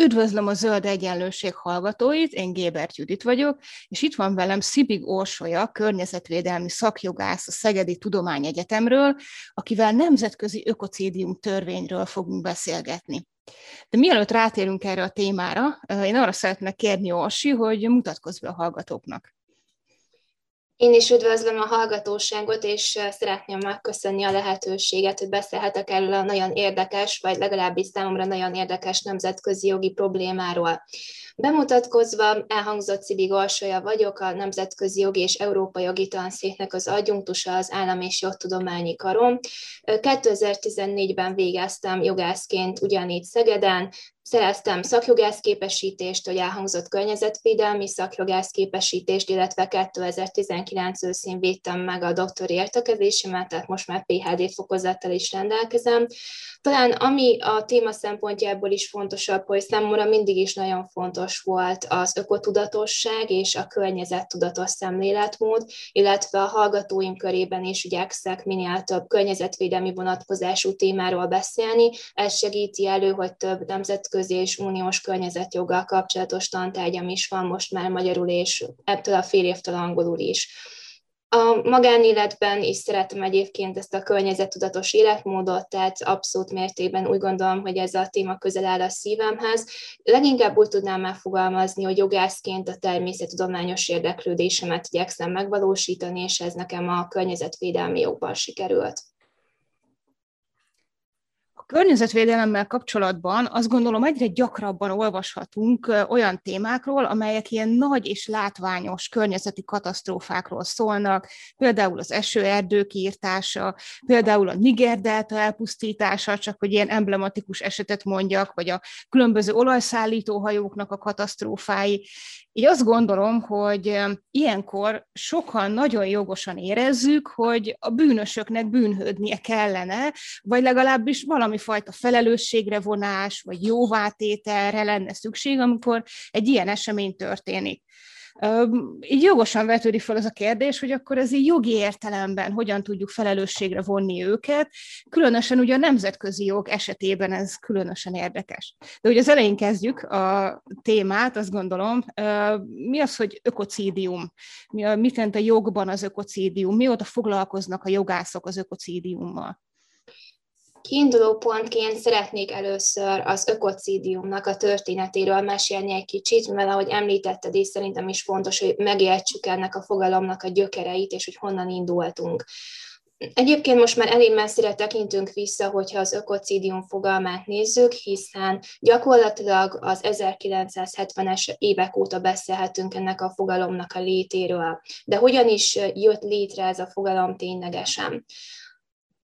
Üdvözlöm a Zöld Egyenlőség hallgatóit, én Gébert Judit vagyok, és itt van velem Szibig Orsolya, környezetvédelmi szakjogász a Szegedi Tudományegyetemről, akivel nemzetközi ökocédium törvényről fogunk beszélgetni. De mielőtt rátérünk erre a témára, én arra szeretnék kérni Orsi, hogy mutatkozz be a hallgatóknak. Én is üdvözlöm a hallgatóságot, és szeretném megköszönni a lehetőséget, hogy beszélhetek erről a nagyon érdekes, vagy legalábbis számomra nagyon érdekes nemzetközi jogi problémáról. Bemutatkozva elhangzott Cibi Gorsolya vagyok, a Nemzetközi Jogi és Európai Jogi Tanszéknek az adjunktusa az Állam és Jogtudományi Karom. 2014-ben végeztem jogászként ugyanígy Szegeden, Szereztem szakjogász képesítést, hogy elhangzott környezetvédelmi szakjogász képesítést, illetve 2019 őszén védtem meg a doktori értekezésemet, tehát most már PHD fokozattal is rendelkezem. Talán ami a téma szempontjából is fontosabb, hogy számomra mindig is nagyon fontos volt az ökotudatosság és a környezettudatos szemléletmód, illetve a hallgatóim körében is igyekszek minél több környezetvédelmi vonatkozású témáról beszélni. Ez segíti elő, hogy több nemzetközi és uniós környezetjoggal kapcsolatos tantárgyam is van most már magyarul, és ebből a fél évtől angolul is. A magánéletben is szeretem egyébként ezt a környezettudatos életmódot, tehát abszolút mértékben úgy gondolom, hogy ez a téma közel áll a szívemhez. Leginkább úgy tudnám megfogalmazni, hogy jogászként a természettudományos érdeklődésemet igyekszem megvalósítani, és ez nekem a környezetvédelmi jogban sikerült környezetvédelemmel kapcsolatban azt gondolom egyre gyakrabban olvashatunk olyan témákról, amelyek ilyen nagy és látványos környezeti katasztrófákról szólnak, például az esőerdők írtása, például a Niger-delta elpusztítása, csak hogy ilyen emblematikus esetet mondjak, vagy a különböző olajszállítóhajóknak a katasztrófái. Így azt gondolom, hogy ilyenkor sokan nagyon jogosan érezzük, hogy a bűnösöknek bűnhődnie kellene, vagy legalábbis valami fajta felelősségre vonás, vagy jóvátételre lenne szükség, amikor egy ilyen esemény történik. Így jogosan vetődik fel az a kérdés, hogy akkor ez így jogi értelemben hogyan tudjuk felelősségre vonni őket, különösen ugye a nemzetközi jog esetében ez különösen érdekes. De ugye az elején kezdjük a témát, azt gondolom, mi az, hogy ökocídium? Mit jelent a jogban az ökocídium? Mióta foglalkoznak a jogászok az ökocídiummal? Kiinduló pontként szeretnék először az ökocidiumnak a történetéről mesélni egy kicsit, mert ahogy említetted, és szerintem is fontos, hogy megértsük ennek a fogalomnak a gyökereit, és hogy honnan indultunk. Egyébként most már elég messzire tekintünk vissza, hogyha az ökocidium fogalmát nézzük, hiszen gyakorlatilag az 1970-es évek óta beszélhetünk ennek a fogalomnak a létéről. De hogyan is jött létre ez a fogalom ténylegesen?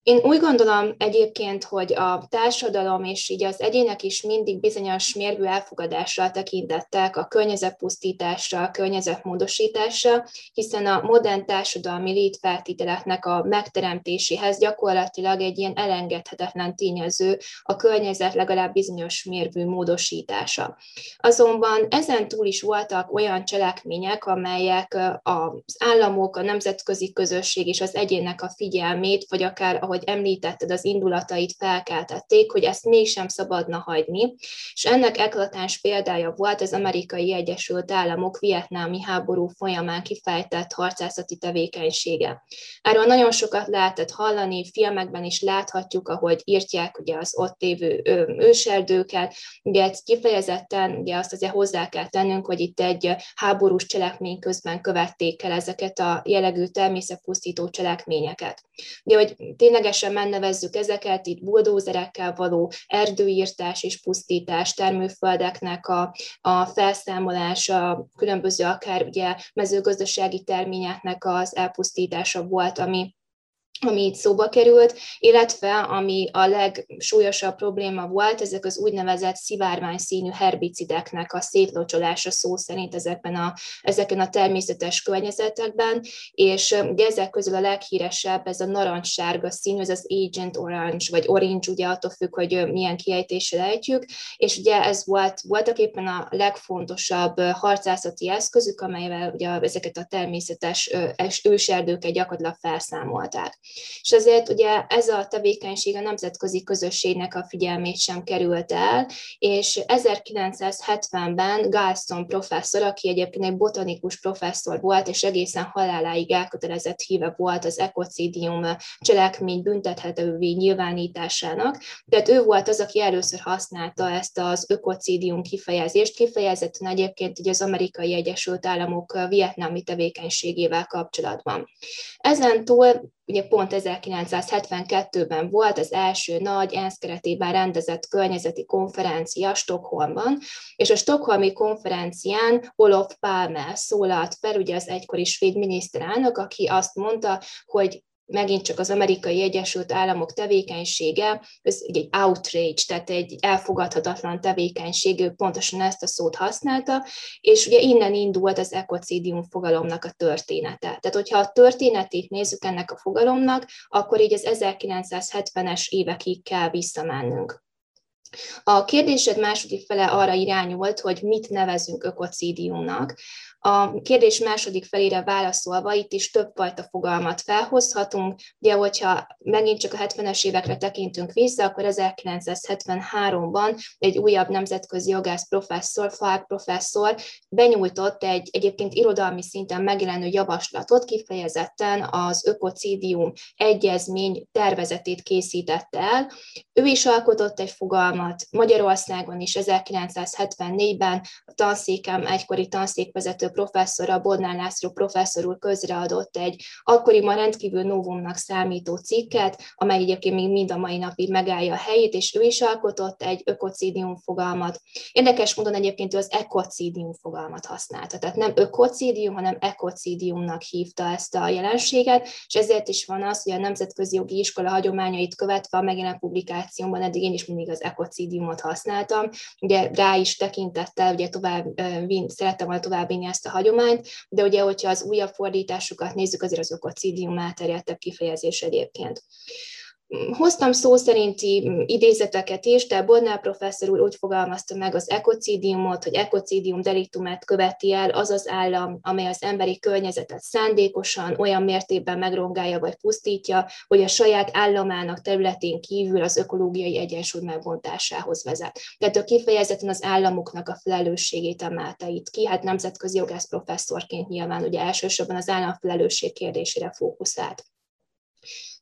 Én úgy gondolom egyébként, hogy a társadalom és így az egyének is mindig bizonyos mérvű elfogadással tekintettek a környezetpusztításra, a környezetmódosításra, hiszen a modern társadalmi létfeltételeknek a megteremtéséhez gyakorlatilag egy ilyen elengedhetetlen tényező a környezet legalább bizonyos mérvű módosítása. Azonban ezen túl is voltak olyan cselekmények, amelyek az államok, a nemzetközi közösség és az egyének a figyelmét, vagy akár, ahogy ahogy említetted, az indulatait felkeltették, hogy ezt mégsem szabadna hagyni, és ennek eklatáns példája volt az amerikai Egyesült Államok vietnámi háború folyamán kifejtett harcászati tevékenysége. Erről nagyon sokat lehetett hallani, filmekben is láthatjuk, ahogy írtják ugye az ott lévő őserdőket, ugye kifejezetten ugye azt azért hozzá kell tennünk, hogy itt egy háborús cselekmény közben követték el ezeket a jellegű természetpusztító cselekményeket. Ugye, hogy tényleg ténylegesen megnevezzük ezeket, itt buldózerekkel való erdőírtás és pusztítás, termőföldeknek a, a felszámolása, különböző akár ugye mezőgazdasági terményeknek az elpusztítása volt, ami ami itt szóba került, illetve ami a legsúlyosabb probléma volt, ezek az úgynevezett szivárvány színű herbicideknek a szétlocsolása szó szerint ezekben a, ezeken a természetes környezetekben, és ugye ezek közül a leghíresebb ez a narancssárga színű, ez az Agent Orange, vagy Orange, ugye attól függ, hogy milyen kiejtésre ejtjük, és ugye ez volt voltak éppen a legfontosabb harcászati eszközük, amelyvel ugye ezeket a természetes őserdőket gyakorlatilag felszámolták. És azért ugye ez a tevékenység a nemzetközi közösségnek a figyelmét sem került el, és 1970-ben Galston professzor, aki egyébként egy botanikus professzor volt, és egészen haláláig elkötelezett híve volt az ekocidium cselekmény büntethetővé nyilvánításának, tehát ő volt az, aki először használta ezt az ökocidium kifejezést, kifejezetten egyébként ugye az amerikai Egyesült Államok vietnámi tevékenységével kapcsolatban. Ezen túl ugye pont 1972-ben volt az első nagy ENSZ keretében rendezett környezeti konferencia Stockholmban, és a Stockholmi konferencián Olof Palme szólalt fel, ugye az egykori svéd miniszterelnök, aki azt mondta, hogy megint csak az amerikai Egyesült Államok tevékenysége, ez egy outrage, tehát egy elfogadhatatlan tevékenység, ő pontosan ezt a szót használta, és ugye innen indult az ekocidium fogalomnak a története. Tehát, hogyha a történetét nézzük ennek a fogalomnak, akkor így az 1970-es évekig kell visszamennünk. A kérdésed második fele arra irányult, hogy mit nevezünk ökocidiumnak. A kérdés második felére válaszolva itt is többfajta fogalmat felhozhatunk. Ugye, hogyha megint csak a 70-es évekre tekintünk vissza, akkor 1973-ban egy újabb nemzetközi jogász professzor, Falk professzor benyújtott egy egyébként irodalmi szinten megjelenő javaslatot, kifejezetten az ökocidium egyezmény tervezetét készítette el. Ő is alkotott egy fogalmat, Magyarországon is 1974-ben a tanszékem egykori tanszékvezető professzora, Bodnár László professzor úr közreadott egy akkoriban rendkívül novumnak számító cikket, amely egyébként még mind a mai napig megállja a helyét, és ő is alkotott egy ökocidium fogalmat. Érdekes módon egyébként ő az ekocidium fogalmat használta, tehát nem ökocidium, hanem ekocidiumnak hívta ezt a jelenséget, és ezért is van az, hogy a Nemzetközi Jogi Iskola hagyományait követve a megjelent publikációban eddig én is mindig az ekocidiumot használtam, ugye rá is tekintettel, ugye tovább, szerettem volna továbbvinni ezt a hagyományt, de ugye, hogyha az újabb fordításokat nézzük, azért az ökocidium elterjedtebb kifejezés egyébként. Hoztam szó szerinti idézeteket is, de Bodnár professzor úr úgy fogalmazta meg az ekocidiumot, hogy ekocidium deliktumát követi el az az állam, amely az emberi környezetet szándékosan olyan mértékben megrongálja vagy pusztítja, hogy a saját államának területén kívül az ökológiai egyensúly megbontásához vezet. Tehát ő kifejezetten az államoknak a felelősségét emelte itt ki, hát nemzetközi jogász professzorként nyilván ugye elsősorban az állam felelősség kérdésére fókuszált.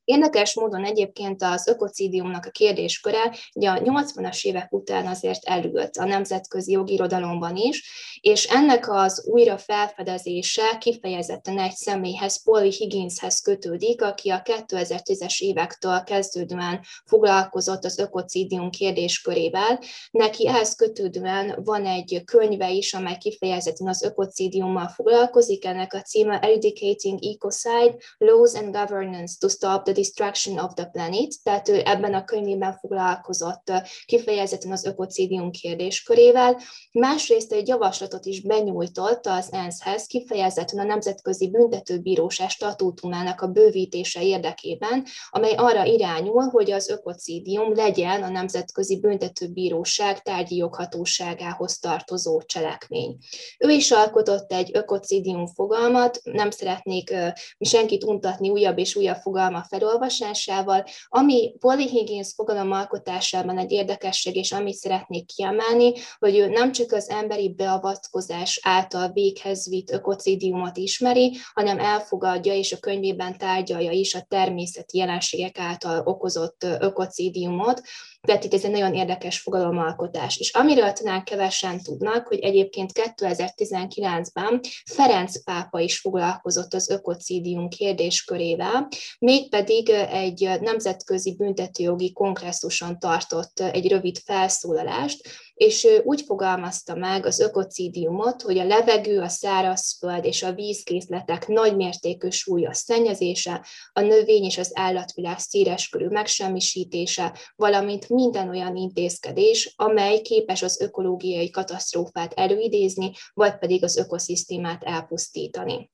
Érdekes módon egyébként az ökocidiumnak a kérdésköre ugye a 80-as évek után azért elült a nemzetközi jogirodalomban is, és ennek az újra felfedezése kifejezetten egy személyhez, Pauli Higginshez kötődik, aki a 2010-es évektől kezdődően foglalkozott az ökocidium kérdéskörével. Neki ehhez kötődően van egy könyve is, amely kifejezetten az ökocidiummal foglalkozik, ennek a címe Educating Ecocide, Laws and Governance to Stop the Destruction of the Planet, tehát ő ebben a könyvében foglalkozott kifejezetten az ökocidium kérdéskörével. Másrészt egy javaslatot is benyújtott az ENSZ-hez, kifejezetten a Nemzetközi Büntetőbíróság statútumának a bővítése érdekében, amely arra irányul, hogy az ökocidium legyen a Nemzetközi Büntetőbíróság tárgyi joghatóságához tartozó cselekmény. Ő is alkotott egy ökocidium fogalmat, nem szeretnék senkit untatni újabb és újabb fogalma felől, olvasásával, ami Polly Higgins fogalomalkotásában egy érdekesség, és amit szeretnék kiemelni, hogy ő nem csak az emberi beavatkozás által véghez vitt ökocidiumot ismeri, hanem elfogadja és a könyvében tárgyalja is a természeti jelenségek által okozott ökocidiumot, tehát itt ez egy nagyon érdekes fogalomalkotás. És amiről talán kevesen tudnak, hogy egyébként 2019-ben Ferenc pápa is foglalkozott az ökocidium kérdéskörével, mégpedig pedig egy nemzetközi büntetőjogi kongresszuson tartott egy rövid felszólalást, és ő úgy fogalmazta meg az ökocidiumot, hogy a levegő, a szárazföld és a vízkészletek nagymértékű súlyos szennyezése, a növény és az állatvilág széleskörű megsemmisítése, valamint minden olyan intézkedés, amely képes az ökológiai katasztrófát előidézni, vagy pedig az ökoszisztémát elpusztítani.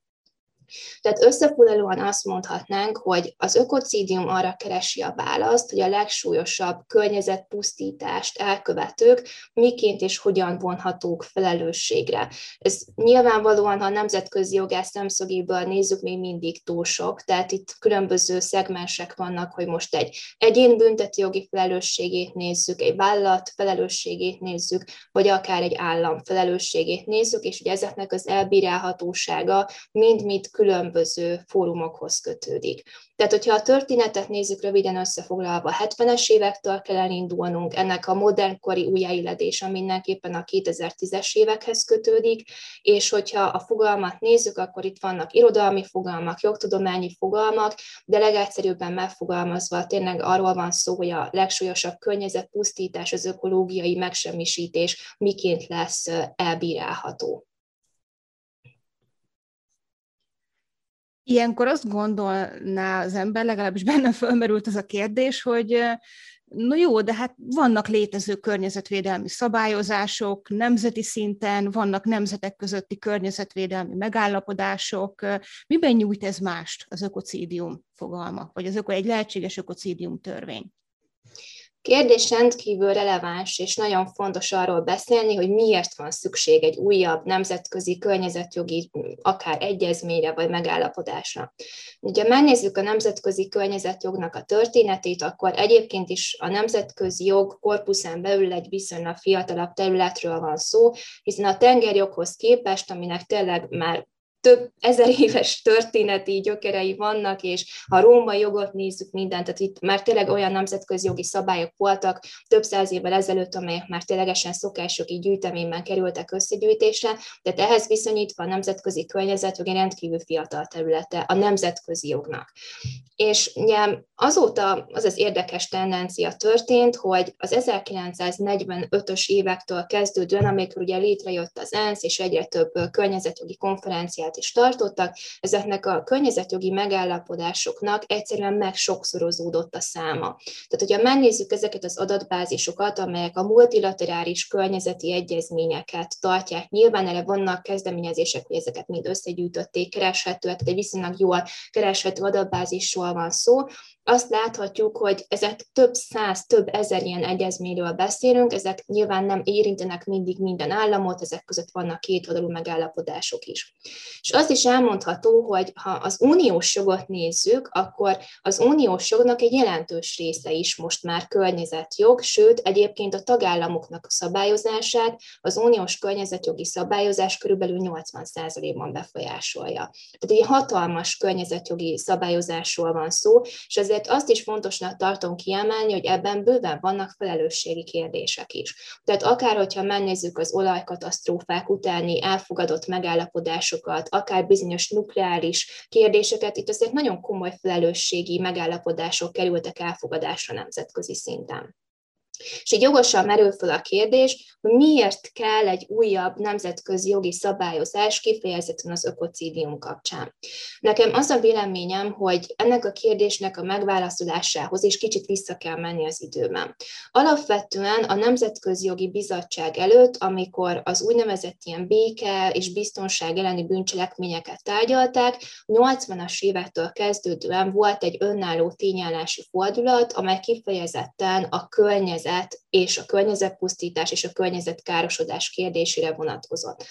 Tehát összefoglalóan azt mondhatnánk, hogy az ökocidium arra keresi a választ, hogy a legsúlyosabb környezetpusztítást elkövetők miként és hogyan vonhatók felelősségre. Ez nyilvánvalóan, ha a nemzetközi jogás szemszögéből nézzük, még mindig túl sok, tehát itt különböző szegmensek vannak, hogy most egy egyén bünteti jogi felelősségét nézzük, egy vállalat felelősségét nézzük, vagy akár egy állam felelősségét nézzük, és hogy ezeknek az elbírálhatósága mind-mind különböző fórumokhoz kötődik. Tehát, hogyha a történetet nézzük röviden összefoglalva, 70-es évektől kell elindulnunk, ennek a modernkori újjáilledése mindenképpen a 2010-es évekhez kötődik, és hogyha a fogalmat nézzük, akkor itt vannak irodalmi fogalmak, jogtudományi fogalmak, de legegyszerűbben megfogalmazva tényleg arról van szó, hogy a legsúlyosabb környezetpusztítás, az ökológiai megsemmisítés miként lesz elbírálható. Ilyenkor azt gondolná az ember, legalábbis bennem fölmerült az a kérdés, hogy no jó, de hát vannak létező környezetvédelmi szabályozások nemzeti szinten, vannak nemzetek közötti környezetvédelmi megállapodások. Miben nyújt ez mást az ökocidium fogalma, vagy az öko, egy lehetséges ökocidium törvény? Kérdés rendkívül releváns, és nagyon fontos arról beszélni, hogy miért van szükség egy újabb nemzetközi környezetjogi, akár egyezményre vagy megállapodásra. Ugye megnézzük a nemzetközi környezetjognak a történetét, akkor egyébként is a nemzetközi jog korpuszán belül egy viszonylag fiatalabb területről van szó, hiszen a tengerjoghoz képest, aminek tényleg már több ezer éves történeti gyökerei vannak, és ha a római jogot nézzük mindent, tehát itt már tényleg olyan nemzetközi jogi szabályok voltak több száz évvel ezelőtt, amelyek már ténylegesen szokásjogi gyűjteményben kerültek összegyűjtésre, tehát ehhez viszonyítva a nemzetközi környezetjogi rendkívül fiatal területe a nemzetközi jognak. És ugye azóta az az érdekes tendencia történt, hogy az 1945-ös évektől kezdődően, amikor ugye létrejött az ENSZ, és egyre több környezetjogi konferenciát konferenciát is tartottak, ezeknek a környezetjogi megállapodásoknak egyszerűen meg sokszorozódott a száma. Tehát, hogyha megnézzük ezeket az adatbázisokat, amelyek a multilaterális környezeti egyezményeket tartják, nyilván erre vannak kezdeményezések, hogy ezeket mind összegyűjtötték, kereshetőek, de viszonylag jól kereshető adatbázisról van szó, azt láthatjuk, hogy ezek több száz, több ezer ilyen egyezményről beszélünk, ezek nyilván nem érintenek mindig minden államot, ezek között vannak két oldalú megállapodások is. És azt is elmondható, hogy ha az uniós jogot nézzük, akkor az uniós jognak egy jelentős része is most már környezetjog, sőt egyébként a tagállamoknak a szabályozását az uniós környezetjogi szabályozás körülbelül 80%-ban befolyásolja. Tehát egy hatalmas környezetjogi szabályozásról van szó, és ezért ezért azt is fontosnak tartom kiemelni, hogy ebben bőven vannak felelősségi kérdések is. Tehát akár, hogyha megnézzük az olajkatasztrófák utáni elfogadott megállapodásokat, akár bizonyos nukleáris kérdéseket, itt azért nagyon komoly felelősségi megállapodások kerültek elfogadásra nemzetközi szinten. És így jogosan merül fel a kérdés, hogy miért kell egy újabb nemzetközi jogi szabályozás kifejezetten az ökocidium kapcsán. Nekem az a véleményem, hogy ennek a kérdésnek a megválaszolásához is kicsit vissza kell menni az időben. Alapvetően a Nemzetközi Jogi Bizottság előtt, amikor az úgynevezett ilyen béke és biztonság elleni bűncselekményeket tárgyalták, 80-as évektől kezdődően volt egy önálló tényállási fordulat, amely kifejezetten a környezet környezet és a környezetpusztítás és a környezetkárosodás kérdésére vonatkozott.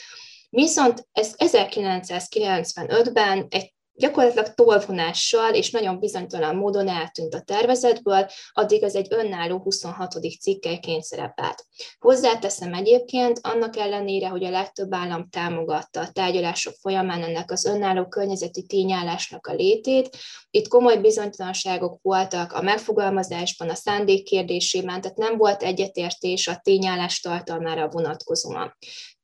Viszont ez 1995-ben egy gyakorlatilag tolvonással és nagyon bizonytalan módon eltűnt a tervezetből, addig az egy önálló 26. cikkelyként szerepelt. Hozzáteszem egyébként, annak ellenére, hogy a legtöbb állam támogatta a tárgyalások folyamán ennek az önálló környezeti tényállásnak a létét, itt komoly bizonytalanságok voltak a megfogalmazásban, a szándék kérdésében, tehát nem volt egyetértés a tényállás tartalmára vonatkozóan.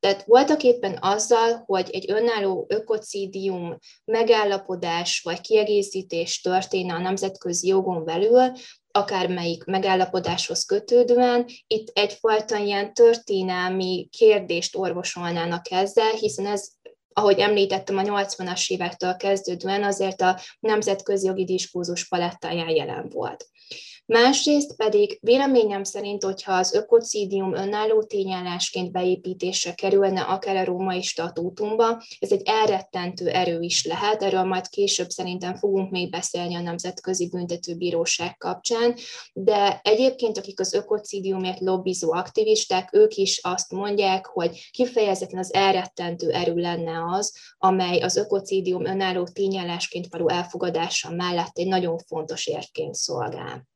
Tehát voltak éppen azzal, hogy egy önálló ökocidium megállapodás vagy kiegészítés történne a nemzetközi jogon belül, akármelyik megállapodáshoz kötődően, itt egyfajta ilyen történelmi kérdést orvosolnának ezzel, hiszen ez ahogy említettem, a 80-as évektől kezdődően azért a nemzetközi jogi diskurzus palettáján jelen volt. Másrészt pedig véleményem szerint, hogyha az ökocidium önálló tényállásként beépítésre kerülne akár a római statútumba, ez egy elrettentő erő is lehet, erről majd később szerintem fogunk még beszélni a Nemzetközi Büntetőbíróság kapcsán, de egyébként akik az ökocidiumért lobbizó aktivisták, ők is azt mondják, hogy kifejezetten az elrettentő erő lenne az, amely az ökocidium önálló tényállásként való elfogadása mellett egy nagyon fontos érként szolgál.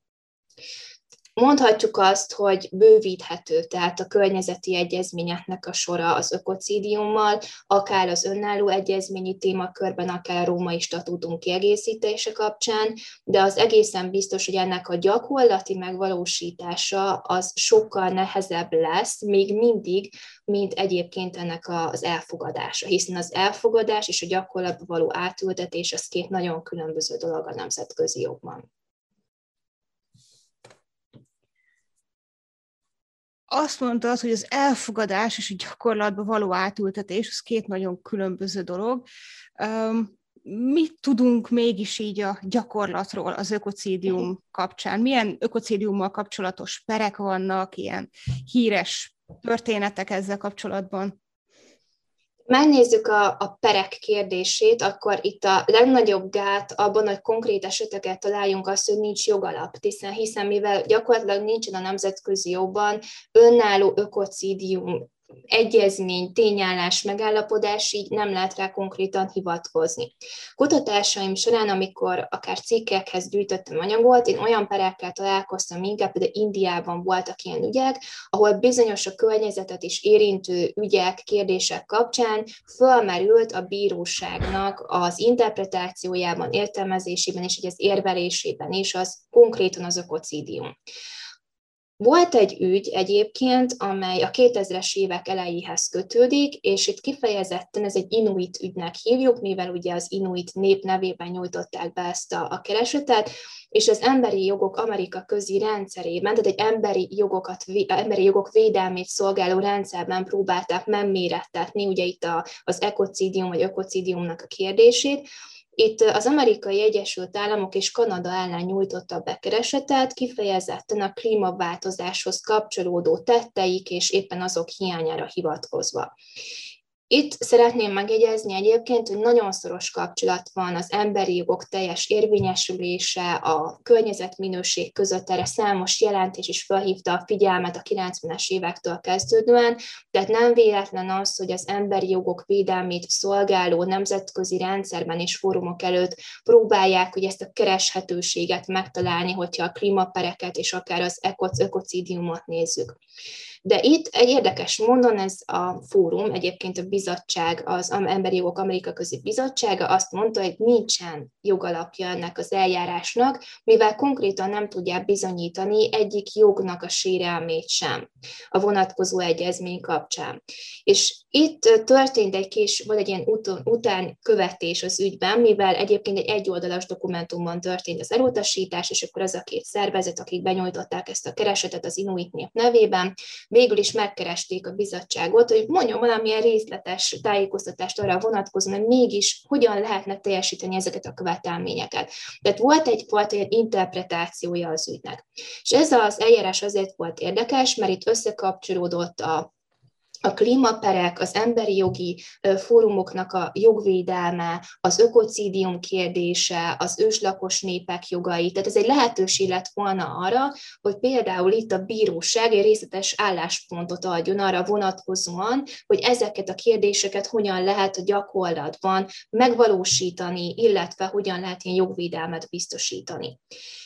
Mondhatjuk azt, hogy bővíthető, tehát a környezeti egyezményeknek a sora az ökocidiummal, akár az önálló egyezményi témakörben, akár a római statútum kiegészítése kapcsán, de az egészen biztos, hogy ennek a gyakorlati megvalósítása az sokkal nehezebb lesz, még mindig, mint egyébként ennek az elfogadása, hiszen az elfogadás és a gyakorlatba való átültetés az két nagyon különböző dolog a nemzetközi jogban. Azt mondta az, hogy az elfogadás és a gyakorlatba való átültetés, az két nagyon különböző dolog. Mit tudunk mégis így a gyakorlatról az ökocidium kapcsán? Milyen ökocidiummal kapcsolatos perek vannak, ilyen híres történetek ezzel kapcsolatban? Megnézzük a, a perek kérdését, akkor itt a legnagyobb gát abban, hogy konkrét eseteket találjunk azt, hogy nincs jogalap, hiszen, hiszen mivel gyakorlatilag nincsen a nemzetközi jogban önálló ökocidium egyezmény, tényállás, megállapodás, így nem lehet rá konkrétan hivatkozni. Kutatásaim során, amikor akár cikkekhez gyűjtöttem anyagot, én olyan perekkel találkoztam, inkább például Indiában voltak ilyen ügyek, ahol bizonyos a környezetet is érintő ügyek, kérdések kapcsán fölmerült a bíróságnak az interpretációjában, értelmezésében és az érvelésében is az konkrétan az ökocidium. Volt egy ügy egyébként, amely a 2000-es évek elejéhez kötődik, és itt kifejezetten ez egy inuit ügynek hívjuk, mivel ugye az inuit nép nevében nyújtották be ezt a, a keresetet, és az emberi jogok Amerika közi rendszerében, tehát egy emberi, jogokat, emberi jogok védelmét szolgáló rendszerben próbálták megmérettetni, ugye itt a, az ekocidium vagy ökocidiumnak a kérdését, itt az amerikai Egyesült Államok és Kanada ellen nyújtotta be keresetet, kifejezetten a klímaváltozáshoz kapcsolódó tetteik és éppen azok hiányára hivatkozva. Itt szeretném megjegyezni egyébként, hogy nagyon szoros kapcsolat van az emberi jogok teljes érvényesülése, a környezetminőség között, erre számos jelentés is felhívta a figyelmet a 90-es évektől kezdődően, tehát nem véletlen az, hogy az emberi jogok védelmét szolgáló nemzetközi rendszerben és fórumok előtt próbálják hogy ezt a kereshetőséget megtalálni, hogyha a klímapereket és akár az ökocidiumot nézzük. De itt egy érdekes mondon ez a fórum, egyébként a bizottság, az Emberi Jogok Amerika Közi Bizottsága azt mondta, hogy nincsen jogalapja ennek az eljárásnak, mivel konkrétan nem tudják bizonyítani egyik jognak a sérelmét sem a vonatkozó egyezmény kapcsán. És itt történt egy kis, vagy egy ilyen után követés az ügyben, mivel egyébként egy egyoldalas dokumentumban történt az elutasítás, és akkor az a két szervezet, akik benyújtották ezt a keresetet az Inuit nép nevében, végül is megkeresték a bizottságot, hogy mondjon valamilyen részletes tájékoztatást arra vonatkozóan, hogy mégis hogyan lehetne teljesíteni ezeket a követelményeket. Tehát volt egyfajta ilyen interpretációja az ügynek. És ez az eljárás azért volt érdekes, mert itt összekapcsolódott a a klímaperek, az emberi jogi fórumoknak a jogvédelme, az ökocidium kérdése, az őslakos népek jogai. Tehát ez egy lehetőség lett volna arra, hogy például itt a bíróság egy részletes álláspontot adjon arra vonatkozóan, hogy ezeket a kérdéseket hogyan lehet a gyakorlatban megvalósítani, illetve hogyan lehet ilyen jogvédelmet biztosítani.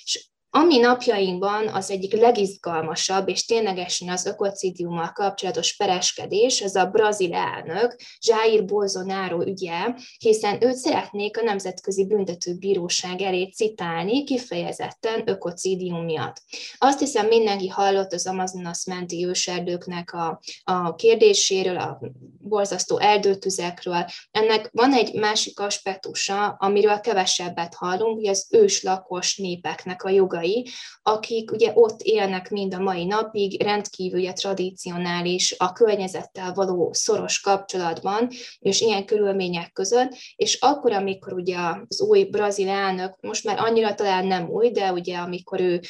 És Ami napjainkban az egyik legizgalmasabb és ténylegesen az ökocidiummal kapcsolatos pereskedés, az a brazil elnök Jair Bolsonaro ügye, hiszen őt szeretnék a Nemzetközi Büntetőbíróság elé citálni kifejezetten ökocidium miatt. Azt hiszem mindenki hallott az Amazonas menti őserdőknek a, a kérdéséről, a borzasztó erdőtüzekről. Ennek van egy másik aspektusa, amiről kevesebbet hallunk, hogy az őslakos népeknek a jogai korai, akik ugye ott élnek mind a mai napig, rendkívül ugye, tradicionális, a környezettel való szoros kapcsolatban, és ilyen körülmények között, és akkor, amikor ugye az új brazil elnök, most már annyira talán nem új, de ugye amikor ő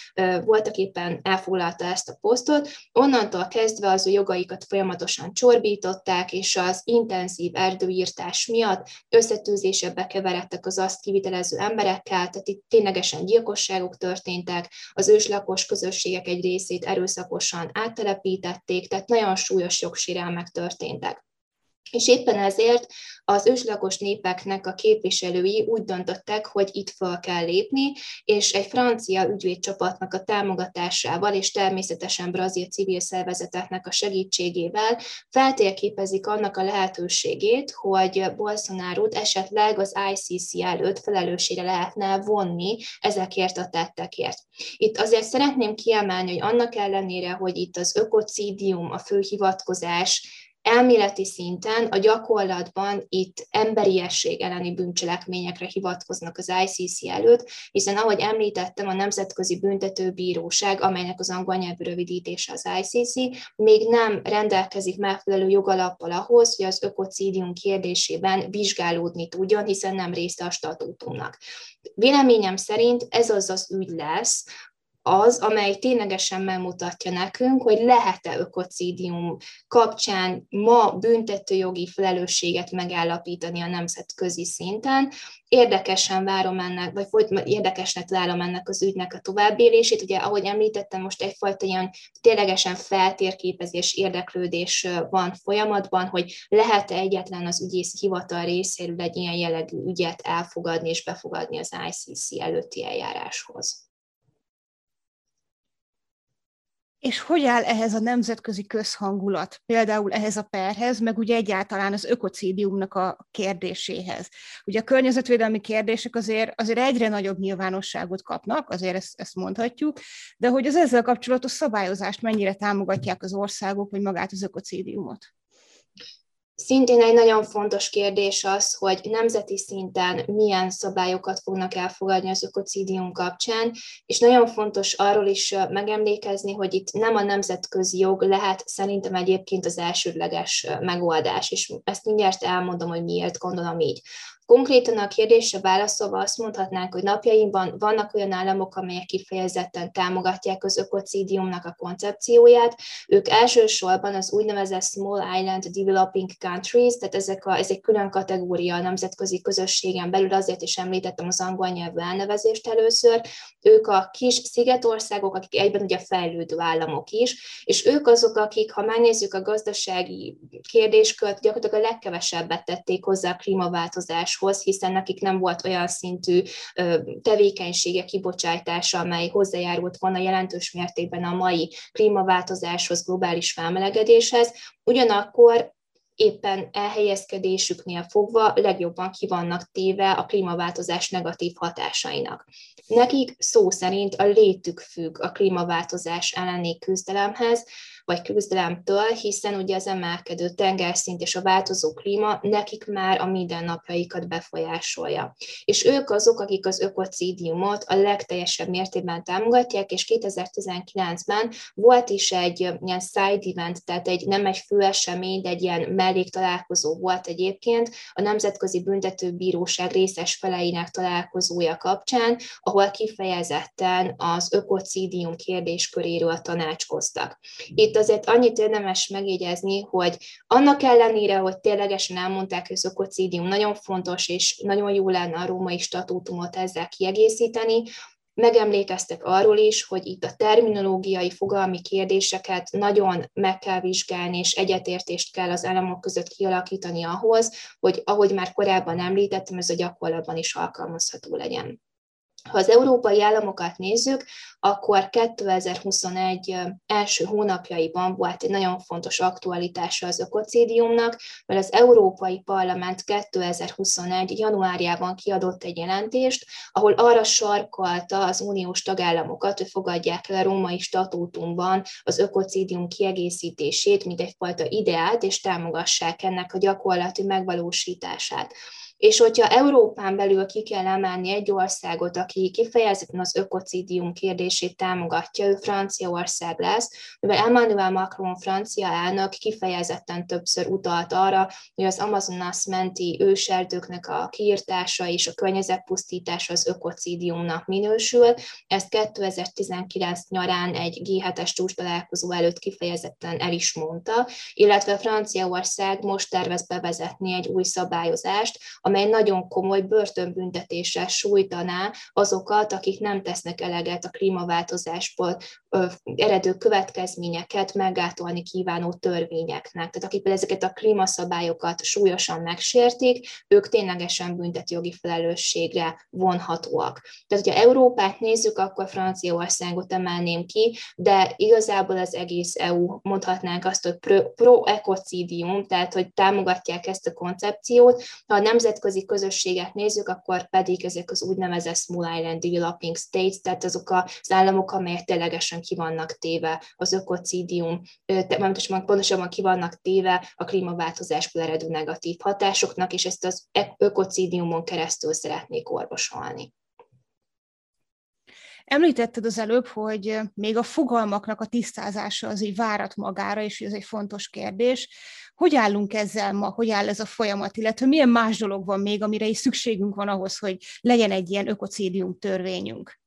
voltak éppen elfoglalta ezt a posztot, onnantól kezdve az ő jogaikat folyamatosan csorbították, és az intenzív erdőírtás miatt összetűzésebe keveredtek az azt kivitelező emberekkel, tehát itt ténylegesen gyilkosságok történt, történtek, az őslakos közösségek egy részét erőszakosan áttelepítették, tehát nagyon súlyos jogsérelmek történtek. És éppen ezért az őslakos népeknek a képviselői úgy döntöttek, hogy itt fel kell lépni, és egy francia ügyvédcsapatnak a támogatásával, és természetesen brazil civil szervezeteknek a segítségével feltérképezik annak a lehetőségét, hogy bolsonaro esetleg az ICC előtt felelősségre lehetne vonni ezekért a tettekért. Itt azért szeretném kiemelni, hogy annak ellenére, hogy itt az ökocidium, a főhivatkozás, elméleti szinten, a gyakorlatban itt emberiesség elleni bűncselekményekre hivatkoznak az ICC előtt, hiszen ahogy említettem, a Nemzetközi Büntetőbíróság, amelynek az angol nyelvű rövidítése az ICC, még nem rendelkezik megfelelő jogalappal ahhoz, hogy az ökocidium kérdésében vizsgálódni tudjon, hiszen nem része a statútumnak. Véleményem szerint ez az az ügy lesz, az, amely ténylegesen megmutatja nekünk, hogy lehet-e ökocidium kapcsán ma büntetőjogi felelősséget megállapítani a nemzetközi szinten. Érdekesen várom ennek, vagy érdekesnek várom ennek az ügynek a továbbélését. Ugye, ahogy említettem, most egyfajta ilyen ténylegesen feltérképezés, érdeklődés van folyamatban, hogy lehet-e egyetlen az ügyész hivatal részéről egy ilyen jellegű ügyet elfogadni és befogadni az ICC előtti eljáráshoz. És hogy áll ehhez a nemzetközi közhangulat, például ehhez a perhez, meg ugye egyáltalán az ökocidiumnak a kérdéséhez. Ugye a környezetvédelmi kérdések azért, azért egyre nagyobb nyilvánosságot kapnak, azért ezt, ezt mondhatjuk, de hogy az ezzel kapcsolatos szabályozást mennyire támogatják az országok, vagy magát az ökocidiumot? Szintén egy nagyon fontos kérdés az, hogy nemzeti szinten milyen szabályokat fognak elfogadni az ökocidium kapcsán, és nagyon fontos arról is megemlékezni, hogy itt nem a nemzetközi jog lehet szerintem egyébként az elsődleges megoldás, és ezt mindjárt elmondom, hogy miért gondolom így. Konkrétan a kérdésre válaszolva azt mondhatnánk, hogy napjainkban vannak olyan államok, amelyek kifejezetten támogatják az ökocidiumnak a koncepcióját. Ők elsősorban az úgynevezett Small Island Developing Countries, tehát ezek a, ez egy külön kategória a nemzetközi közösségen belül, azért is említettem az angol nyelvű elnevezést először. Ők a kis szigetországok, akik egyben ugye fejlődő államok is, és ők azok, akik, ha megnézzük a gazdasági kérdéskört, gyakorlatilag a legkevesebbet tették hozzá a klímaváltozás kibocsátáshoz, hiszen nekik nem volt olyan szintű tevékenysége kibocsátása, amely hozzájárult volna jelentős mértékben a mai klímaváltozáshoz, globális felmelegedéshez. Ugyanakkor éppen elhelyezkedésüknél fogva legjobban kivannak téve a klímaváltozás negatív hatásainak. Nekik szó szerint a létük függ a klímaváltozás elleni küzdelemhez, vagy küzdelemtől, hiszen ugye az emelkedő tengerszint és a változó klíma nekik már a mindennapjaikat befolyásolja. És ők azok, akik az ökocidiumot a legteljesebb mértékben támogatják, és 2019-ben volt is egy ilyen side event, tehát egy, nem egy főesemény, de egy ilyen melléktalálkozó volt egyébként a Nemzetközi Büntetőbíróság részes feleinek találkozója kapcsán, ahol kifejezetten az ökocidium kérdésköréről tanácskoztak. Itt itt azért annyit érdemes megjegyezni, hogy annak ellenére, hogy ténylegesen elmondták, hogy az ökocidium nagyon fontos, és nagyon jó lenne a római statútumot ezzel kiegészíteni, megemlékeztek arról is, hogy itt a terminológiai, fogalmi kérdéseket nagyon meg kell vizsgálni, és egyetértést kell az államok között kialakítani ahhoz, hogy ahogy már korábban említettem, ez a gyakorlatban is alkalmazható legyen. Ha az európai államokat nézzük, akkor 2021 első hónapjaiban volt egy nagyon fontos aktualitása az ökocédiumnak, mert az Európai Parlament 2021. januárjában kiadott egy jelentést, ahol arra sarkalta az uniós tagállamokat, hogy fogadják el a római statútumban az ökocédium kiegészítését, mint egyfajta ideát, és támogassák ennek a gyakorlati megvalósítását. És hogyha Európán belül ki kell emelni egy országot, aki kifejezetten az ökocidium kérdését támogatja, ő Franciaország lesz, mivel Emmanuel Macron francia elnök kifejezetten többször utalt arra, hogy az Amazonas menti őserdőknek a kiirtása és a környezetpusztítása az ökocidiumnak minősül. Ezt 2019 nyarán egy G7-es csúcs előtt kifejezetten el is mondta, illetve Franciaország most tervez bevezetni egy új szabályozást, amely nagyon komoly börtönbüntetéssel sújtaná azokat, akik nem tesznek eleget a klímaváltozásból eredő következményeket meggátolni kívánó törvényeknek. Tehát akik ezeket a klímaszabályokat súlyosan megsértik, ők ténylegesen büntetőjogi felelősségre vonhatóak. Tehát, hogyha Európát nézzük, akkor Franciaországot emelném ki, de igazából az egész EU mondhatnánk azt, hogy pro-ekocidium, tehát hogy támogatják ezt a koncepciót. Ha a nemzetközi közösséget nézzük, akkor pedig ezek az úgynevezett Small Island Developing States, tehát azok az államok, amelyek ténylegesen ki vannak téve az ökocidium, pontosabban ki vannak téve a klímaváltozásból eredő negatív hatásoknak, és ezt az ökocidiumon keresztül szeretnék orvosolni. Említetted az előbb, hogy még a fogalmaknak a tisztázása az így várat magára, és ez egy fontos kérdés. Hogy állunk ezzel ma, hogy áll ez a folyamat, illetve milyen más dolog van még, amire is szükségünk van ahhoz, hogy legyen egy ilyen ökocédium törvényünk?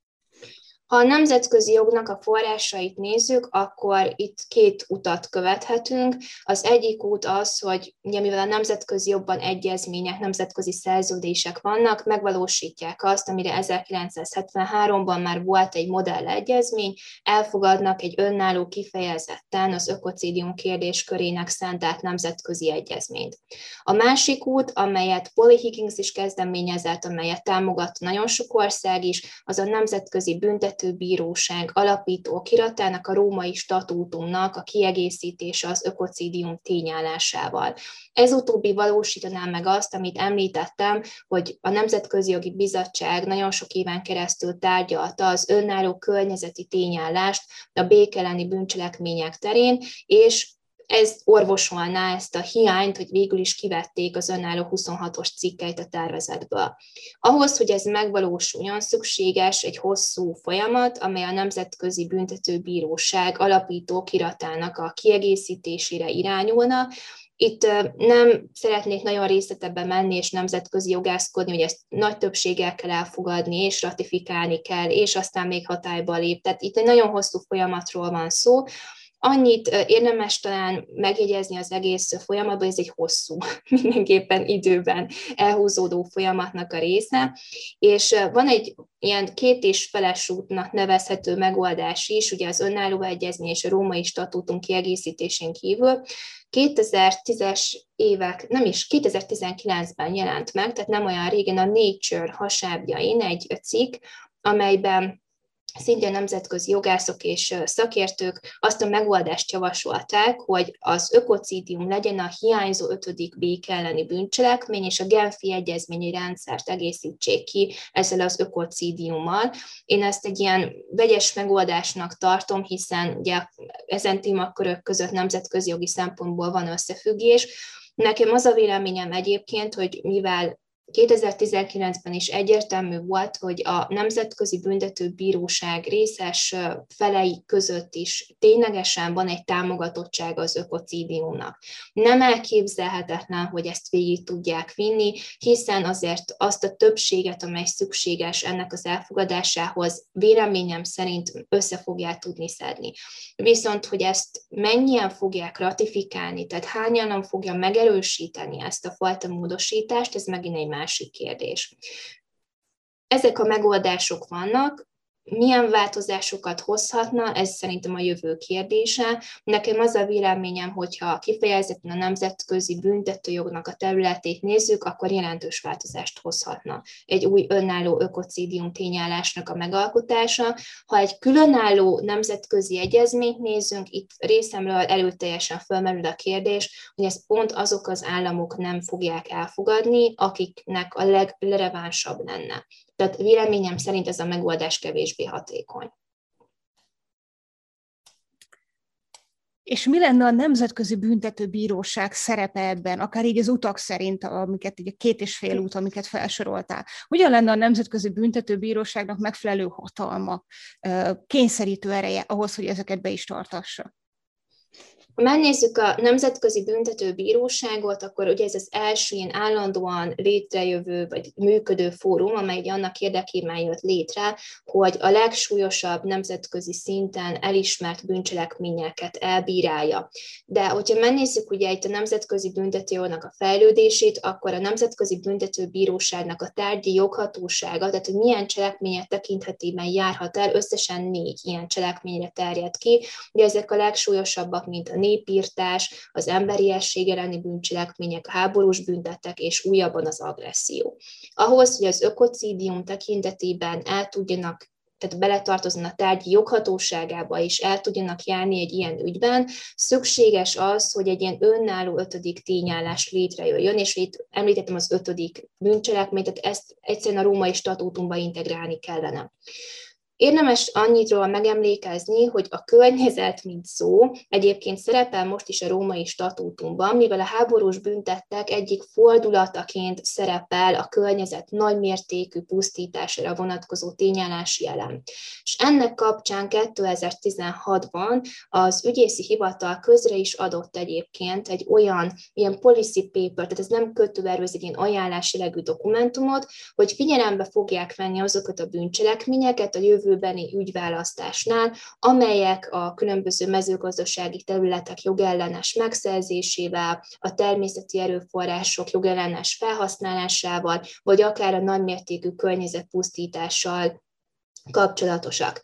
Ha a nemzetközi jognak a forrásait nézzük, akkor itt két utat követhetünk. Az egyik út az, hogy ugye, mivel a nemzetközi jogban egyezmények, nemzetközi szerződések vannak, megvalósítják azt, amire 1973-ban már volt egy modell egyezmény, elfogadnak egy önálló kifejezetten az ökocidium kérdéskörének szentelt nemzetközi egyezményt. A másik út, amelyet Polly Higgins is kezdeményezett, amelyet támogat nagyon sok ország is, az a nemzetközi büntetés büntetőbíróság alapító kiratának a római statútumnak a kiegészítése az ökocidium tényállásával. Ez utóbbi valósítaná meg azt, amit említettem, hogy a Nemzetközi Jogi Bizottság nagyon sok éven keresztül tárgyalta az önálló környezeti tényállást a békeleni bűncselekmények terén, és ez orvosolná ezt a hiányt, hogy végül is kivették az önálló 26-os cikkeit a tervezetből. Ahhoz, hogy ez megvalósuljon, szükséges egy hosszú folyamat, amely a Nemzetközi Büntetőbíróság alapító kiratának a kiegészítésére irányulna, itt nem szeretnék nagyon részletebben menni és nemzetközi jogászkodni, hogy ezt nagy többséggel kell elfogadni, és ratifikálni kell, és aztán még hatályba lép. Tehát itt egy nagyon hosszú folyamatról van szó, Annyit érdemes talán megjegyezni az egész folyamatban, ez egy hosszú, mindenképpen időben elhúzódó folyamatnak a része, és van egy ilyen két és feles útnak nevezhető megoldás is, ugye az önálló egyezmény és a római statútum kiegészítésén kívül, 2010-es évek, nem is, 2019-ben jelent meg, tehát nem olyan régen a Nature hasábjain egy cikk, amelyben szintén nemzetközi jogászok és szakértők azt a megoldást javasolták, hogy az ökocidium legyen a hiányzó ötödik bék elleni bűncselekmény, és a Genfi egyezményi rendszert egészítsék ki ezzel az ökocidiummal. Én ezt egy ilyen vegyes megoldásnak tartom, hiszen ugye ezen témakörök között nemzetközi jogi szempontból van összefüggés, Nekem az a véleményem egyébként, hogy mivel 2019-ben is egyértelmű volt, hogy a Nemzetközi Büntetőbíróság részes felei között is ténylegesen van egy támogatottság az ökocidiumnak. Nem elképzelhetetlen, hogy ezt végig tudják vinni, hiszen azért azt a többséget, amely szükséges ennek az elfogadásához, véleményem szerint össze fogják tudni szedni. Viszont, hogy ezt mennyien fogják ratifikálni, tehát hányan nem fogja megerősíteni ezt a fajta módosítást, ez megint egy másik kérdés. Ezek a megoldások vannak, milyen változásokat hozhatna, ez szerintem a jövő kérdése. Nekem az a véleményem, hogyha kifejezetten a nemzetközi büntetőjognak a területét nézzük, akkor jelentős változást hozhatna. Egy új önálló ökocidium tényállásnak a megalkotása. Ha egy különálló nemzetközi egyezményt nézzünk, itt részemről erőteljesen fölmerül a kérdés, hogy ezt pont azok az államok nem fogják elfogadni, akiknek a legrelevánsabb lenne. Tehát véleményem szerint ez a megoldás kevésbé hatékony. És mi lenne a Nemzetközi Büntetőbíróság szerepe ebben, akár így az utak szerint, amiket így a két és fél út, amiket felsoroltál? Hogyan lenne a Nemzetközi Büntetőbíróságnak megfelelő hatalma, kényszerítő ereje ahhoz, hogy ezeket be is tartassa? Ha megnézzük a Nemzetközi Büntetőbíróságot, akkor ugye ez az első ilyen állandóan létrejövő vagy működő fórum, amely annak érdekében jött létre, hogy a legsúlyosabb nemzetközi szinten elismert bűncselekményeket elbírálja. De hogyha megnézzük ugye itt a Nemzetközi Büntetőjognak a fejlődését, akkor a Nemzetközi Büntetőbíróságnak a tárgyi joghatósága, tehát hogy milyen cselekmények tekinthetében járhat el, összesen négy ilyen cselekményre terjed ki. Ugye ezek a legsúlyosabbak, mint a népírtás, az emberiesség elleni bűncselekmények, háborús büntetek és újabban az agresszió. Ahhoz, hogy az ökocidium tekintetében el tudjanak tehát beletartozni a tárgyi joghatóságába és el tudjanak járni egy ilyen ügyben, szükséges az, hogy egy ilyen önálló ötödik tényállás létrejöjjön, és itt említettem az ötödik bűncselekményt, tehát ezt egyszerűen a római statútumba integrálni kellene. Érdemes annyitról megemlékezni, hogy a környezet, mint szó, egyébként szerepel most is a római statútumban, mivel a háborús büntettek egyik fordulataként szerepel a környezet nagymértékű pusztítására vonatkozó tényállási elem. És ennek kapcsán 2016-ban az ügyészi hivatal közre is adott egyébként egy olyan ilyen policy paper, tehát ez nem kötőerő, ez egy ilyen ajánlási legű dokumentumot, hogy figyelembe fogják venni azokat a bűncselekményeket a jövő jövőbeni ügyválasztásnál, amelyek a különböző mezőgazdasági területek jogellenes megszerzésével, a természeti erőforrások jogellenes felhasználásával, vagy akár a nagymértékű környezetpusztítással kapcsolatosak.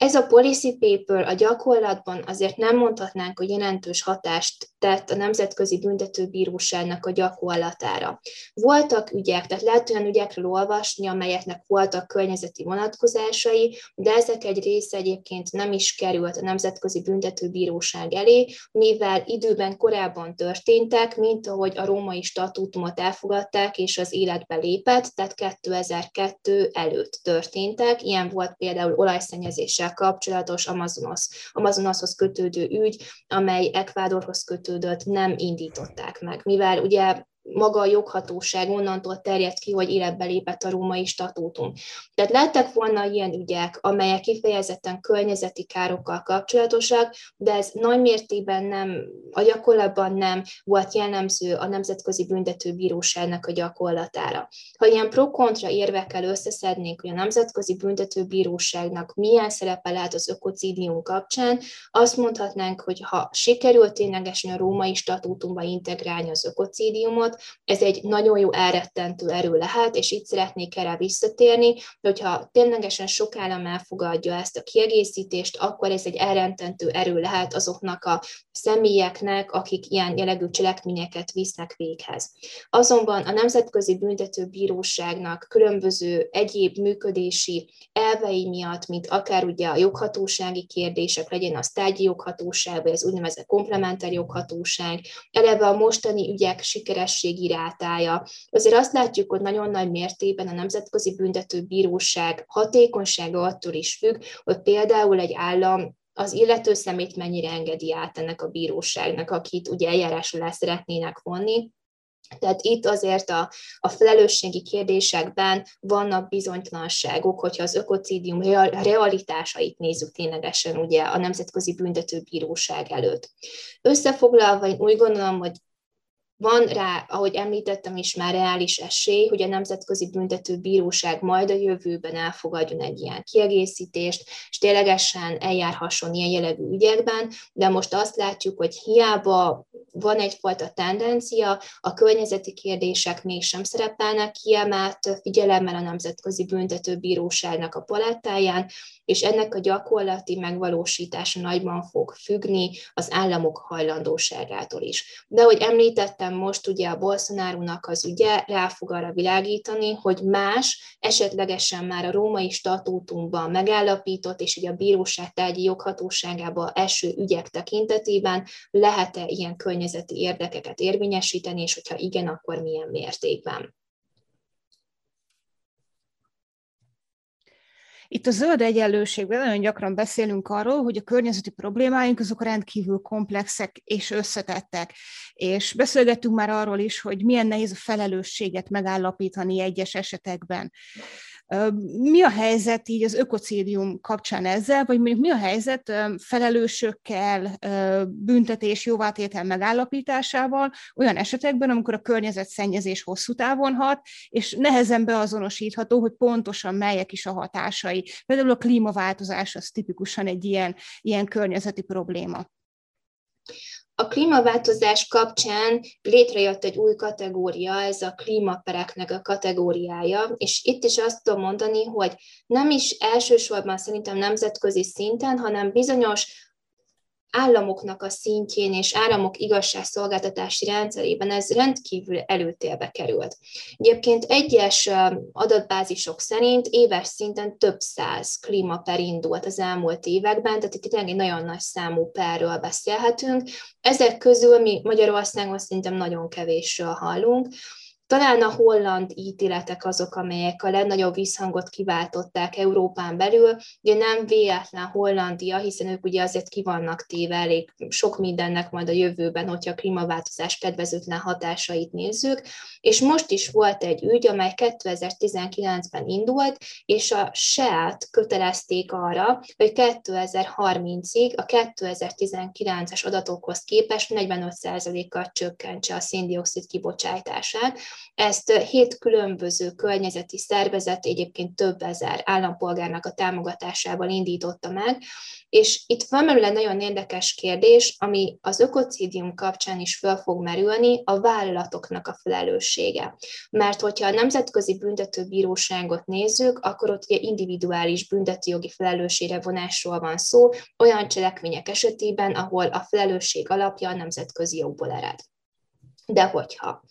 Ez a policy paper a gyakorlatban azért nem mondhatnánk, hogy jelentős hatást tett a Nemzetközi Büntetőbíróságnak a gyakorlatára. Voltak ügyek, tehát lehet olyan ügyekről olvasni, amelyeknek voltak környezeti vonatkozásai, de ezek egy része egyébként nem is került a Nemzetközi Büntetőbíróság elé, mivel időben korábban történtek, mint ahogy a római statútumot elfogadták és az életbe lépett, tehát 2002 előtt történtek. Ilyen volt például olajszennyezéssel kapcsolatos Amazonos, Amazonashoz kötődő ügy, amely Ekvádorhoz kötődött, nem indították meg, mivel ugye maga a joghatóság onnantól terjedt ki, hogy életbe lépett a római statútum. Tehát lettek volna ilyen ügyek, amelyek kifejezetten környezeti károkkal kapcsolatosak, de ez nagy mértékben nem, a gyakorlatban nem volt jellemző a Nemzetközi Büntetőbíróságnak a gyakorlatára. Ha ilyen pro-kontra érvekkel összeszednénk, hogy a Nemzetközi Büntetőbíróságnak milyen szerepe lehet az ökocidium kapcsán, azt mondhatnánk, hogy ha sikerült ténylegesen a római statútumba integrálni az ökocidiumot, ez egy nagyon jó elrettentő erő lehet, és itt szeretnék erre visszatérni, hogyha ténylegesen sok állam elfogadja ezt a kiegészítést, akkor ez egy elrettentő erő lehet azoknak a személyeknek, akik ilyen jellegű cselekményeket visznek véghez. Azonban a Nemzetközi Büntetőbíróságnak különböző egyéb működési elvei miatt, mint akár ugye a joghatósági kérdések, legyen a tárgyi joghatóság, vagy az úgynevezett komplementer joghatóság, eleve a mostani ügyek sikeres büntetőségi rátája. Azért azt látjuk, hogy nagyon nagy mértékben a Nemzetközi Büntetőbíróság hatékonysága attól is függ, hogy például egy állam az illető szemét mennyire engedi át ennek a bíróságnak, akit ugye eljárás alá szeretnének vonni, tehát itt azért a, a felelősségi kérdésekben vannak bizonytalanságok, hogyha az ökocidium realitásait nézzük ténylegesen ugye a Nemzetközi Büntetőbíróság előtt. Összefoglalva én úgy gondolom, hogy van rá, ahogy említettem is, már reális esély, hogy a Nemzetközi Büntető Bíróság majd a jövőben elfogadjon egy ilyen kiegészítést, és ténylegesen eljárhasson ilyen jellegű ügyekben, de most azt látjuk, hogy hiába van egyfajta tendencia, a környezeti kérdések mégsem szerepelnek kiemelt figyelemmel a Nemzetközi Büntetőbíróságnak a palettáján, és ennek a gyakorlati megvalósítása nagyban fog függni az államok hajlandóságától is. De ahogy említettem most, ugye a bolsonaro az ügye rá fog arra világítani, hogy más, esetlegesen már a római statútumban megállapított, és ugye a bíróság tárgyi joghatóságába eső ügyek tekintetében lehet-e ilyen környezeti érdekeket érvényesíteni, és hogyha igen, akkor milyen mértékben. Itt a zöld egyenlőségben nagyon gyakran beszélünk arról, hogy a környezeti problémáink azok rendkívül komplexek és összetettek. És beszélgettünk már arról is, hogy milyen nehéz a felelősséget megállapítani egyes esetekben. Mi a helyzet így az ökocídium kapcsán ezzel, vagy mondjuk mi a helyzet felelősökkel, büntetés, jóvátétel megállapításával olyan esetekben, amikor a környezetszennyezés hosszú távon hat, és nehezen beazonosítható, hogy pontosan melyek is a hatásai. Például a klímaváltozás az tipikusan egy ilyen, ilyen környezeti probléma. A klímaváltozás kapcsán létrejött egy új kategória, ez a klímapereknek a kategóriája, és itt is azt tudom mondani, hogy nem is elsősorban szerintem nemzetközi szinten, hanem bizonyos államoknak a szintjén és államok igazságszolgáltatási rendszerében ez rendkívül előtérbe került. Egyébként egyes adatbázisok szerint éves szinten több száz klímaper indult az elmúlt években, tehát itt tényleg egy nagyon nagy számú perről beszélhetünk. Ezek közül mi Magyarországon szerintem nagyon kevésről hallunk. Talán a holland ítéletek azok, amelyek a legnagyobb visszhangot kiváltották Európán belül. Ugye nem véletlen Hollandia, hiszen ők ugye azért ki vannak téve elég sok mindennek majd a jövőben, hogyha a klímaváltozás kedvezőtlen hatásait nézzük. És most is volt egy ügy, amely 2019-ben indult, és a SEAT kötelezték arra, hogy 2030-ig a 2019-es adatokhoz képest 45%-kal csökkentse a széndiokszid kibocsátását, ezt hét különböző környezeti szervezet, egyébként több ezer állampolgárnak a támogatásával indította meg, és itt felmerül egy nagyon érdekes kérdés, ami az ökocidium kapcsán is fel fog merülni, a vállalatoknak a felelőssége. Mert hogyha a Nemzetközi Büntetőbíróságot nézzük, akkor ott ugye individuális büntetőjogi felelősségre vonásról van szó, olyan cselekmények esetében, ahol a felelősség alapja a nemzetközi jogból ered. De hogyha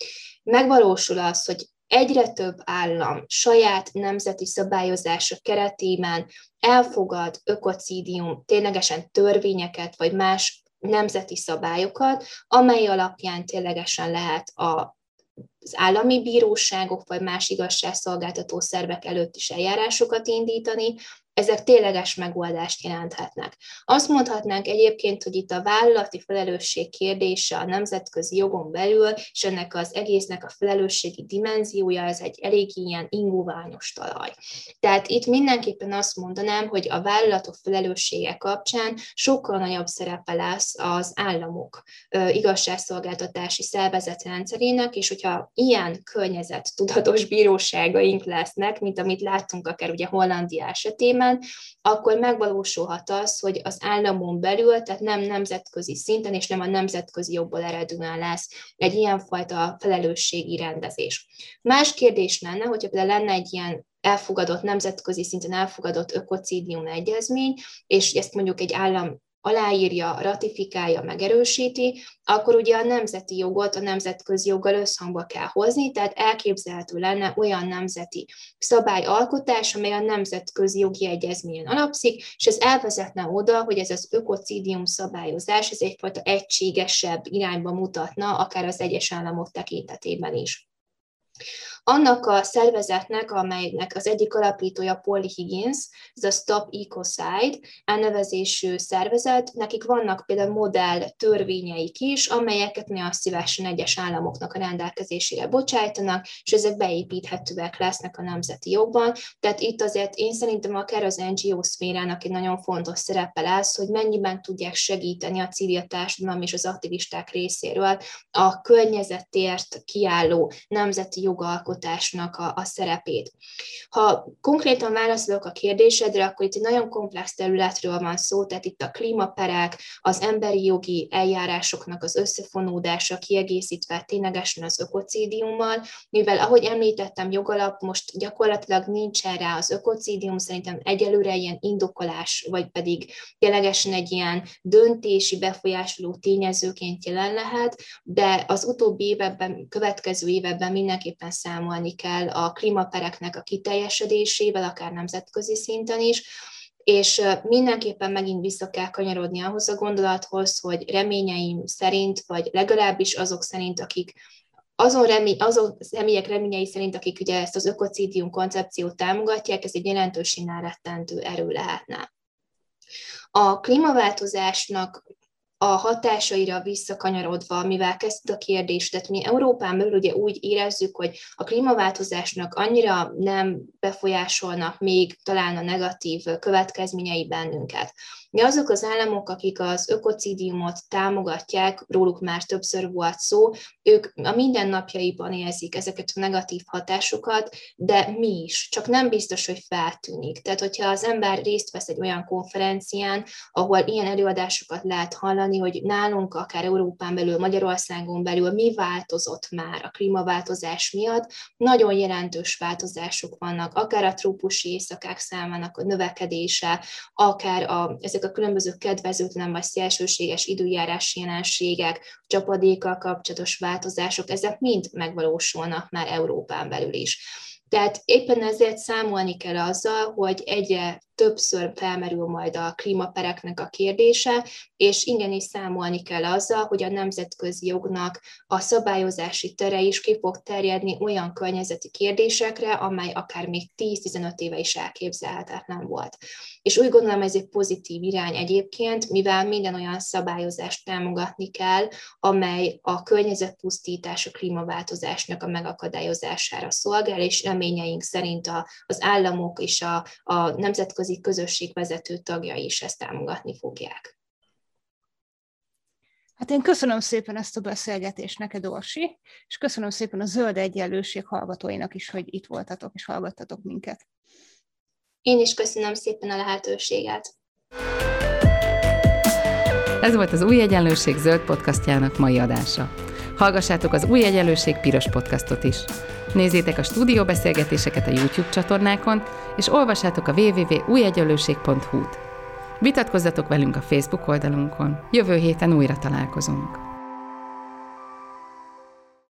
megvalósul az, hogy egyre több állam saját nemzeti szabályozása keretében elfogad ökocidium ténylegesen törvényeket, vagy más nemzeti szabályokat, amely alapján ténylegesen lehet a az állami bíróságok vagy más igazságszolgáltató szervek előtt is eljárásokat indítani, ezek tényleges megoldást jelenthetnek. Azt mondhatnánk egyébként, hogy itt a vállalati felelősség kérdése a nemzetközi jogon belül, és ennek az egésznek a felelősségi dimenziója, ez egy elég ilyen ingóványos talaj. Tehát itt mindenképpen azt mondanám, hogy a vállalatok felelőssége kapcsán sokkal nagyobb szerepe lesz az államok igazságszolgáltatási szervezetrendszerének, és hogyha ilyen környezet tudatos bíróságaink lesznek, mint amit láttunk akár ugye Hollandia esetében, után, akkor megvalósulhat az, hogy az államon belül, tehát nem nemzetközi szinten, és nem a nemzetközi jogból eredően lesz egy ilyenfajta felelősségi rendezés. Más kérdés lenne, hogyha például lenne egy ilyen elfogadott, nemzetközi szinten elfogadott ökocidium egyezmény, és ezt mondjuk egy állam aláírja, ratifikálja, megerősíti, akkor ugye a nemzeti jogot a nemzetközi joggal összhangba kell hozni, tehát elképzelhető lenne olyan nemzeti szabályalkotás, amely a nemzetközi jogi egyezményen alapszik, és ez elvezetne oda, hogy ez az ökocidium szabályozás, ez egyfajta egységesebb irányba mutatna, akár az egyes államok tekintetében is. Annak a szervezetnek, amelynek az egyik alapítója Paul Higgins, ez a Stop Ecocide elnevezésű szervezet, nekik vannak például modell törvényeik is, amelyeket nagyon szívesen egyes államoknak a rendelkezésére bocsájtanak, és ezek beépíthetőek lesznek a nemzeti jogban. Tehát itt azért én szerintem akár az NGO szférának egy nagyon fontos szerepe lesz, hogy mennyiben tudják segíteni a civil társadalom és az aktivisták részéről a környezetért kiálló nemzeti jogalkotás jogalkotásnak a, a szerepét. Ha konkrétan válaszolok a kérdésedre, akkor itt egy nagyon komplex területről van szó, tehát itt a klímaperek, az emberi jogi eljárásoknak az összefonódása kiegészítve ténylegesen az ökocídiummal, mivel ahogy említettem, jogalap most gyakorlatilag nincsen rá az ökocídium, szerintem egyelőre ilyen indokolás, vagy pedig ténylegesen egy ilyen döntési befolyásoló tényezőként jelen lehet, de az utóbbi években, következő években mindenképpen számolni kell a klímapereknek a kiteljesedésével, akár nemzetközi szinten is, és mindenképpen megint vissza kell kanyarodni ahhoz a gondolathoz, hogy reményeim szerint, vagy legalábbis azok szerint, akik azon, remény, azon személyek reményei szerint, akik ugye ezt az ökocidium koncepciót támogatják, ez egy jelentősen elrettentő erő lehetne. A klímaváltozásnak a hatásaira visszakanyarodva, mivel kezdte a kérdést, tehát mi Európán belül ugye úgy érezzük, hogy a klímaváltozásnak annyira nem befolyásolnak még talán a negatív következményei bennünket. Mi azok az államok, akik az ökocidiumot támogatják, róluk már többször volt szó, ők a mindennapjaiban érzik ezeket a negatív hatásokat, de mi is, csak nem biztos, hogy feltűnik. Tehát, hogyha az ember részt vesz egy olyan konferencián, ahol ilyen előadásokat lehet hallani, hogy nálunk, akár Európán belül, Magyarországon belül mi változott már a klímaváltozás miatt, nagyon jelentős változások vannak, akár a trópusi éjszakák számának a növekedése, akár a, ezek ezek a különböző kedvezőtlen vagy szélsőséges időjárási jelenségek, csapadékkal kapcsolatos változások, ezek mind megvalósulnak már Európán belül is. Tehát éppen ezért számolni kell azzal, hogy egyre többször felmerül majd a klímapereknek a kérdése, és igenis számolni kell azzal, hogy a nemzetközi jognak a szabályozási tere is ki fog terjedni olyan környezeti kérdésekre, amely akár még 10-15 éve is elképzelhetetlen volt. És úgy gondolom, ez egy pozitív irány egyébként, mivel minden olyan szabályozást támogatni kell, amely a környezetpusztítás, a klímaváltozásnak a megakadályozására szolgál, és reményeink szerint a, az államok és a, a nemzetközi nemzetközi közösség vezető tagjai is ezt támogatni fogják. Hát én köszönöm szépen ezt a beszélgetést neked, Orsi, és köszönöm szépen a Zöld Egyenlőség hallgatóinak is, hogy itt voltatok és hallgattatok minket. Én is köszönöm szépen a lehetőséget. Ez volt az Új Egyenlőség zöld podcastjának mai adása. Hallgassátok az Új Egyenlőség piros podcastot is. Nézzétek a stúdióbeszélgetéseket a YouTube csatornákon, és olvassátok a www.újegyenlőség.hu-t. Vitatkozzatok velünk a Facebook oldalunkon. Jövő héten újra találkozunk.